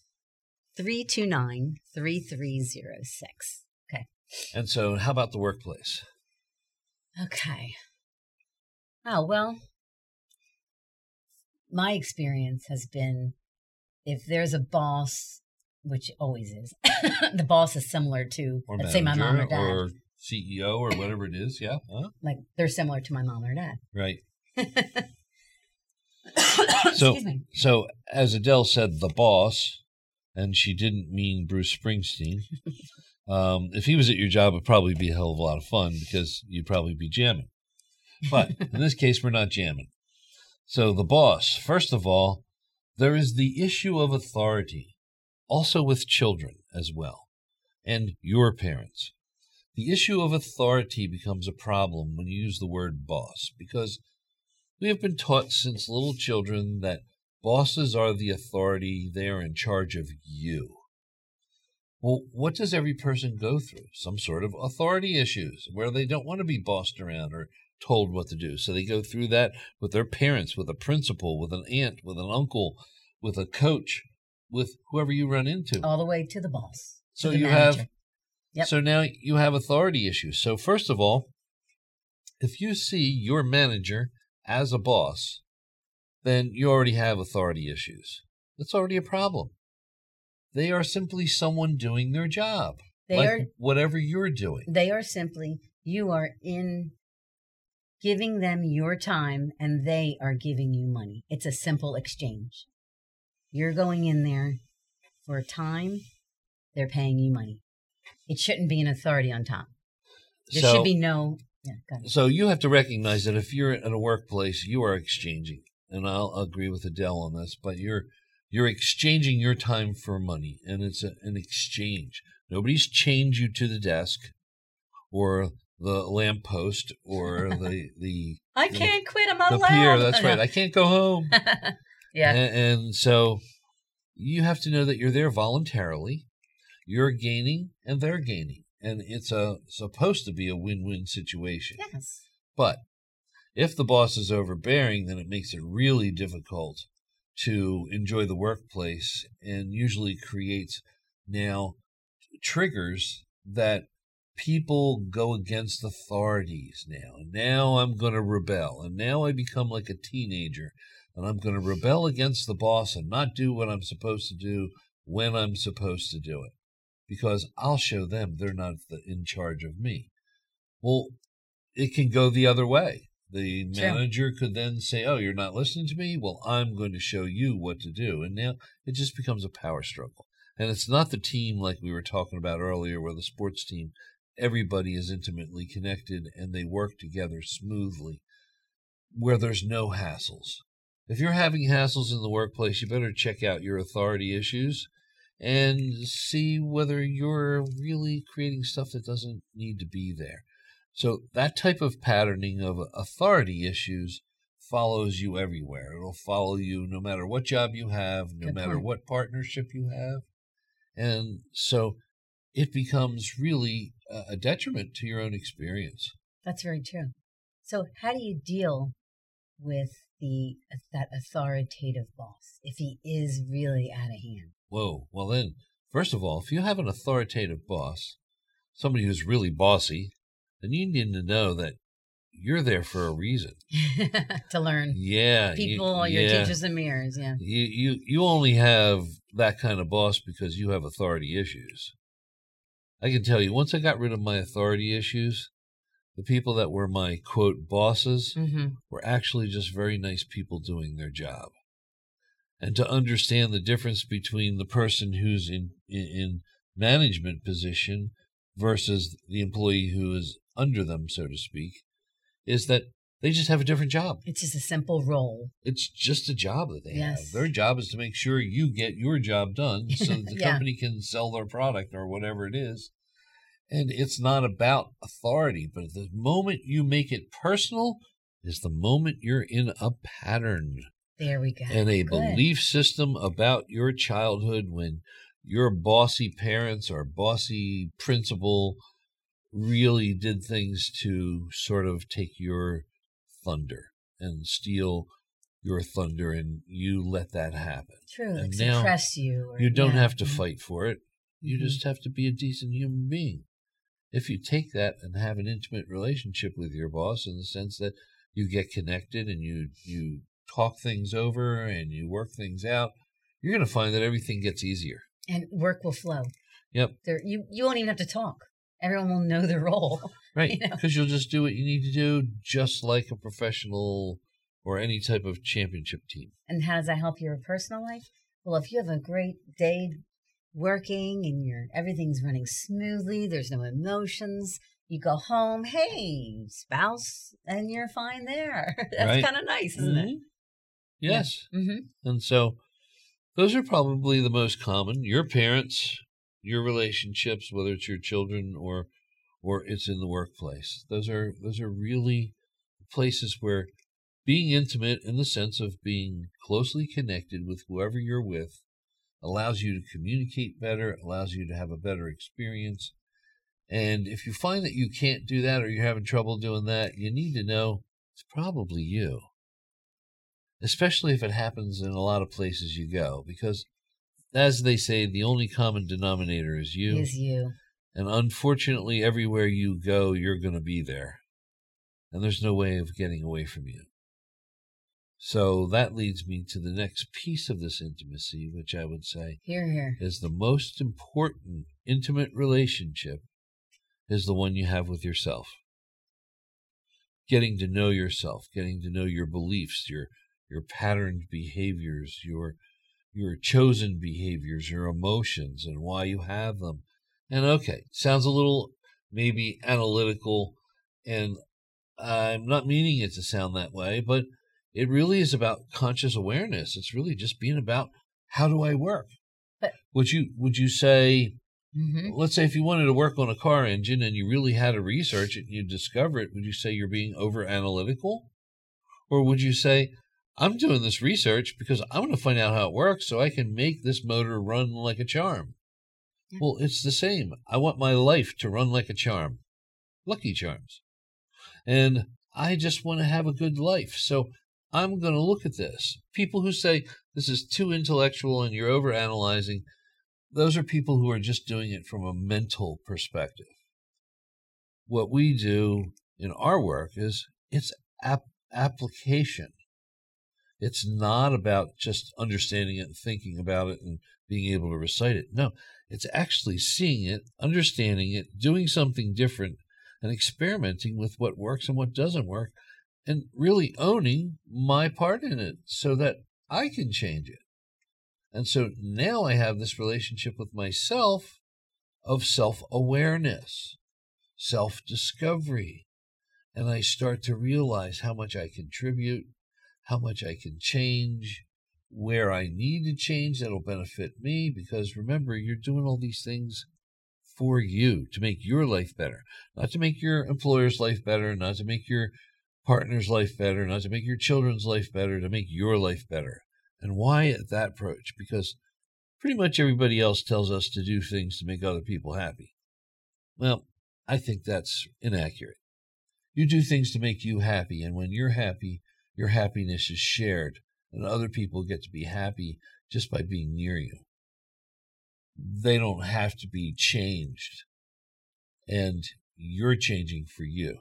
329 3306. Okay. And so, how about the workplace? Okay. Oh, well, my experience has been if there's a boss, which always is, (laughs) the boss is similar to, Or let's say, my mom or dad. or CEO or whatever it is. Yeah. Huh? like, they're similar to my mom or dad. Right. (coughs) So-. So, as Adele said, the boss, and she didn't mean Bruce Springsteen. (laughs) Um, if he was at your job, it'd probably be a hell of a lot of fun because you'd probably be jamming. But in this case, we're not jamming. So, the boss, first of all, there is the issue of authority, also with children as well, and your parents. The issue of authority becomes a problem when you use the word boss because we have been taught since little children that bosses are the authority, they are in charge of you. Well, what does every person go through? Some sort of authority issues where they don't want to be bossed around or told what to do. So they go through that with their parents, with a principal, with an aunt, with an uncle, with a coach, with whoever you run into. All the way to the boss. so the you manager. have Yep. so now you have authority issues. So first of all, if you see your manager as a boss, then you already have authority issues. That's already a problem. They are simply someone doing their job. They like are whatever you're doing. They are simply, you are in giving them your time and they are giving you money. It's a simple exchange. You're going in there for time, they're paying you money. It shouldn't be an authority on top. There so, should be no. Yeah, so you have to recognize that if you're in a workplace, you are exchanging, and I'll agree with Adele on this. But you're you're exchanging your time for money, and it's a, an exchange. Nobody's chained you to the desk, or the lamppost, or the (laughs) the I can't quit. I'm not the allowed. pier. That's right. I can't go home. (laughs) yeah. And, and so you have to know that you're there voluntarily. You're gaining and they're gaining. And it's a supposed to be a win-win situation. Yes. But if the boss is overbearing, then it makes it really difficult to enjoy the workplace and usually creates now triggers that people go against authorities now. And now I'm going to rebel. And now I become like a teenager and I'm going to rebel against the boss and not do what I'm supposed to do when I'm supposed to do it because I'll show them they're not the, in charge of me. Well, it can go the other way. The manager could then say, Oh, you're not listening to me? Well, I'm going to show you what to do. And now it just becomes a power struggle. And it's not the team like we were talking about earlier, where the sports team, everybody is intimately connected and they work together smoothly, where there's no hassles. If you're having hassles in the workplace, you better check out your authority issues and see whether you're really creating stuff that doesn't need to be there. So that type of patterning of authority issues follows you everywhere. It'll follow you no matter what job you have, no Good matter point. what partnership you have. And so it becomes really a detriment to your own experience. That's very true. So, how do you deal with the uh, that authoritative boss if he is really out of hand? Whoa. Well, then, first of all, if you have an authoritative boss, somebody who's really bossy, then you need to know that you're there for a reason. (laughs) to learn Yeah. you- people, your yeah. teachers and mirrors. Yeah. You, you you only have that kind of boss because you have authority issues. I can tell you, once I got rid of my authority issues, the people that were my quote bosses Mm-hmm. were actually just very nice people doing their job. and to understand the difference between the person who's in, in, in management position versus the employee who is under them, so to speak, is that they just have a different job. It's just a simple role. It's just a job that they Yes. have. Their job is to make sure you get your job done (laughs) so that the Yeah. company can sell their product or whatever it is. And it's not about authority, but the moment you make it personal is the moment you're in a pattern There we go. and a Good. belief system about your childhood when your bossy parents or bossy principal really did things to sort of take your thunder and steal your thunder and you let that happen. True. and now suppress you. Or, You don't yeah. have to Mhm. fight for it. You Mhm. just have to be a decent human being. If you take that and have an intimate relationship with your boss in the sense that you get connected and you you talk things over and you work things out, you're going to find that everything gets easier. And work will flow. Yep. There, you you won't even have to talk. Everyone will know their role. Right. (laughs) You? Because you'll just do what you need to do just like a professional or any type of championship team. And how does that help your personal life? Well, if you have a great day working and your everything's running smoothly, there's no emotions. You go home, hey, spouse, and you're fine there. (laughs) That's Right. kind of nice, isn't it? Mhm. Yes. Mm-hmm. And so those are probably the most common. Your parents, your relationships, whether it's your children or or it's in the workplace. Those are those are really places where being intimate in the sense of being closely connected with whoever you're with allows you to communicate better, allows you to have a better experience. And if you find that you can't do that or you're having trouble doing that, you need to know it's probably you especially if it happens in a lot of places you go, because as they say, the only common denominator is you. Is you. And unfortunately, everywhere you go, you're going to be there. And there's no way of getting away from you. So that leads me to the next piece of this intimacy, which I would say Here, here. is the most important intimate relationship is the one you have with yourself. Getting to know yourself, getting to know your beliefs, your your patterned behaviors, your your chosen behaviors, your emotions and why you have them. And okay, sounds a little maybe analytical and I'm not meaning it to sound that way, but it really is about conscious awareness. It's really just being about how do I work? But- would you would you say Mm-hmm. let's say if you wanted to work on a car engine and you really had to research it and you discover it, would you say you're being over analytical? Or would you say, I'm doing this research because I want to find out how it works so I can make this motor run like a charm? Well, it's the same. I want my life to run like a charm. Lucky Charms. And I just want to have a good life. So I'm going to look at this. People who say this is too intellectual and you're overanalyzing, those are people who are just doing it from a mental perspective. What we do in our work is it's ap- application. It's not about just understanding it and thinking about it and being able to recite it. No, it's actually seeing it, understanding it, doing something different, and experimenting with what works and what doesn't work, and really owning my part in it so that I can change it. And so now I have this relationship with myself of self awareness, self discovery. And I start to realize how much I contribute, how much I can change, where I need to change that'll benefit me. Because remember, you're doing all these things for you to make your life better, not to make your employer's life better, not to make your partner's life better, not to make your children's life better, to make your life better. And why that approach? Because pretty much everybody else tells us to do things to make other people happy. Well, I think that's inaccurate. You do things to make you happy, and when you're happy, your happiness is shared, and other people get to be happy just by being near you. They don't have to be changed, and you're changing for you.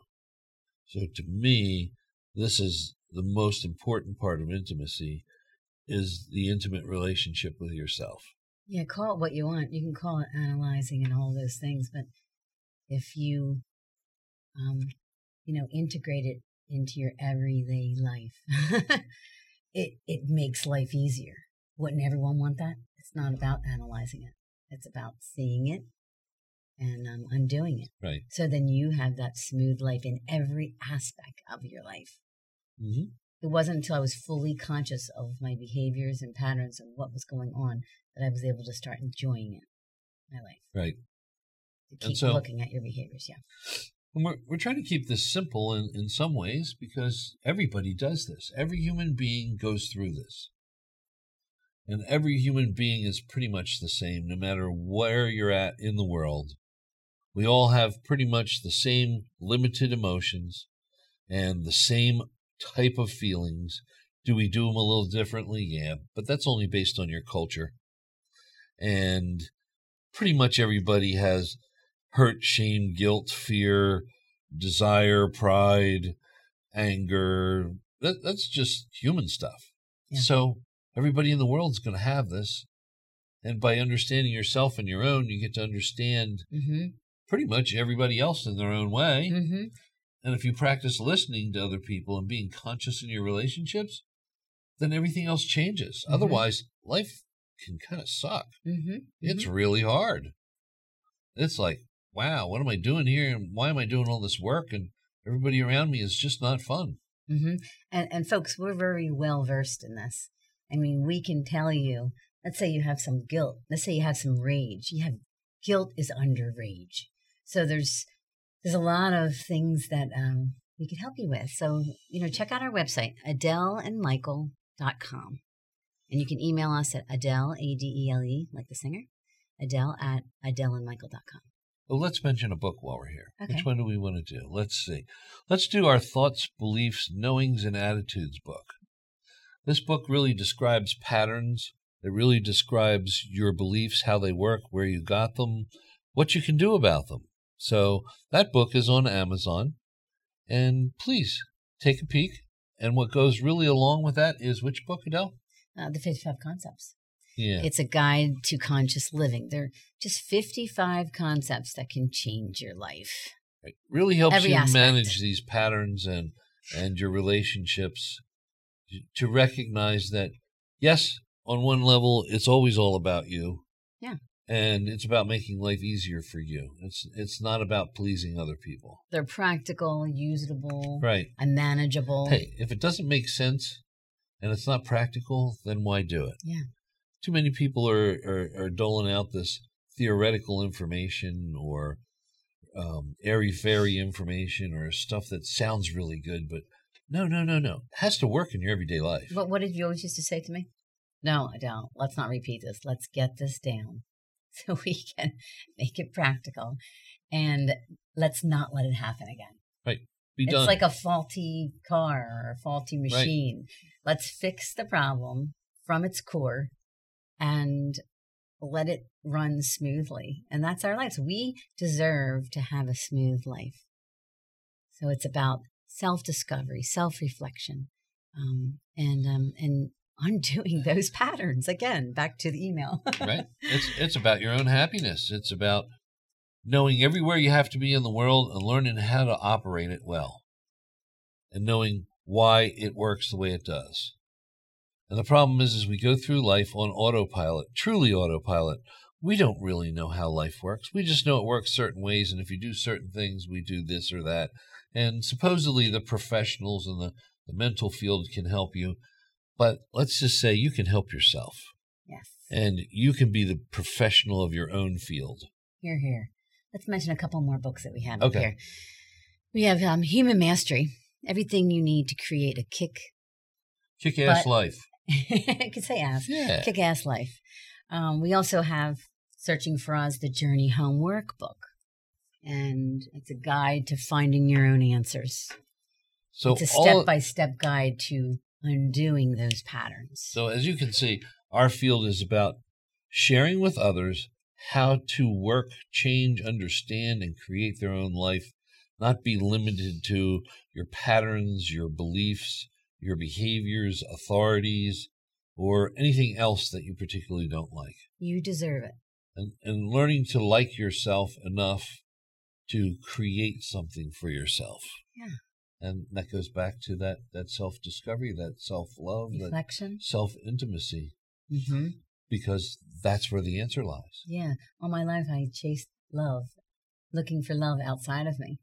So to me, this is the most important part of intimacy is the intimate relationship with yourself. Yeah, call it what you want. You can call it analyzing and all those things, but if you, um, you know, integrate it into your everyday life, (laughs) it it makes life easier. Wouldn't everyone want that? It's not about analyzing it. It's about seeing it and um, undoing it. Right. So then you have that smooth life in every aspect of your life. Mm-hmm. It wasn't until I was fully conscious of my behaviors and patterns and what was going on that I was able to start enjoying it, my life. Right. To keep so- looking at your behaviors. Yeah. And we're, we're trying to keep this simple in, in some ways because everybody does this. Every human being goes through this. And every human being is pretty much the same, no matter where you're at in the world. We all have pretty much the same limited emotions and the same type of feelings. Do we do them a little differently? Yeah, but that's only based on your culture. And pretty much everybody has hurt, shame, guilt, fear, desire, pride, anger. That, that's just human stuff. Yeah. So everybody in the world is going to have this. And by understanding yourself and your own, you get to understand Mm-hmm. pretty much everybody else in their own way. Mm-hmm. And if you practice listening to other people and being conscious in your relationships, then everything else changes. Mhm. Otherwise, life can kind of suck. Mm-hmm. It's really hard. It's like, wow, what am I doing here? And why am I doing all this work? And everybody around me is just not fun. hmm And and folks, we're very well versed in this. I mean, we can tell you. Let's say you have some guilt. Let's say you have some rage. You have guilt is under rage. So there's there's a lot of things that um, we could help you with. So you know, check out our website adeleandmichael.com, and you can email us at Adele A D E L E like the singer, Adele at adeleandmichael.com. Well, let's mention a book while we're here. Okay. Which one do we want to do? Let's see. Let's do our thoughts, beliefs, knowings, and attitudes book. This book really describes patterns. It really describes your beliefs, how they work, where you got them, what you can do about them. So that book is on Amazon. And please take a peek. And what goes really along with that is which book, Adele? Uh, the 55 concepts. Yeah. It's a guide to conscious living. They're just 55 concepts that can change your life. It really helps Every you aspect. manage these patterns and and your relationships to recognize that yes on one level it's always all about you Yeah. and it's about making life easier for you it's it's not about pleasing other people They're practical, usable, right and manageable. hey if it doesn't make sense and it's not practical then why do it Yeah. Too many people are are, are doling out this theoretical information or um, airy fairy information or stuff that sounds really good, but no, no, no, no. It has to work in your everyday life. But what did you always used to say to me? No, Adele, let's not repeat this. Let's get this down (laughs) so we can make it practical and let's not let it happen again. Right. Be it's done. like a faulty car or a faulty machine. Right. Let's fix the problem from its core and let it run smoothly. And that's our lives. We deserve to have a smooth life. So it's about self discovery, self reflection, um, and um, and undoing (laughs) those patterns. Again, back to the email. (laughs) right? It's it's about your own happiness. It's about knowing everywhere you have to be in the world and learning how to operate it well. And knowing why it works the way it does. And the problem is is we go through life on autopilot, truly autopilot. We don't really know how life works. We just know it works certain ways and if you do certain things, we do this or that. And supposedly the professionals in the, the mental field can help you. But let's just say you can help yourself yes. and you can be the professional of your own field. Here, here. Let's mention a couple more books that we have up Okay. here. We have um, Human Mastery, everything you need to create a kick. Kick ass life. (laughs) I could say ass. Yeah. Kick ass life. Um, we also have Searching for Oz, the Journey Home workbook. And it's a guide to finding your own answers. So it's a step by step guide to undoing those patterns. So as you can see, our field is about sharing with others how to work, change, understand, and create their own life, not be limited to your patterns, your beliefs, your behaviors, authorities, or anything else that you particularly don't like. you deserve it. And, and learning to like yourself enough to create something for yourself. Yeah. And that goes back to that, that self discovery, that self love, Reflection. self intimacy. hmm because that's where the answer lies. Yeah. All my life, I chased love, looking for love outside of me.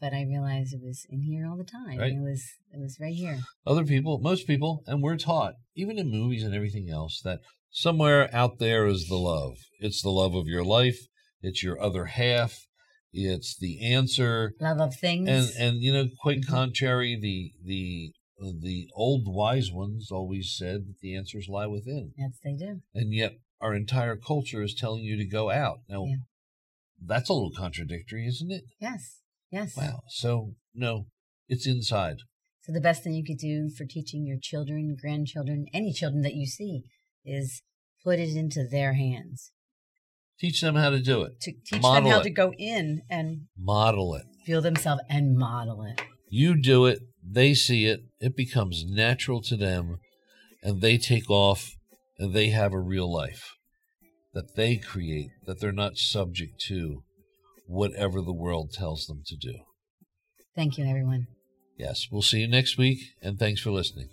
But I realized it was in here all the time. Right. It was it was right here. Other people, most people, and we're taught, even in movies and everything else, that somewhere out there is the love. It's the love of your life. It's your other half. It's the answer. Love of things. And and you know, quite Mhm. contrary, the the the old wise ones always said that the answers lie within, yes, they do. and yet our entire culture is telling you to go out. Now, Yeah. that's a little contradictory, isn't it? Yes. Yes. Wow. So no, it's inside. So the best thing you could do for teaching your children, grandchildren, any children that you see is put it into their hands. Teach them how to do it. To teach Model them how it. to go in and Model it. feel themselves and model it. You do it, they see it, it becomes natural to them, and they take off and they have a real life that they create, that they're not subject to whatever the world tells them to do. Thank you, everyone. Yes, we'll see you next week, and thanks for listening.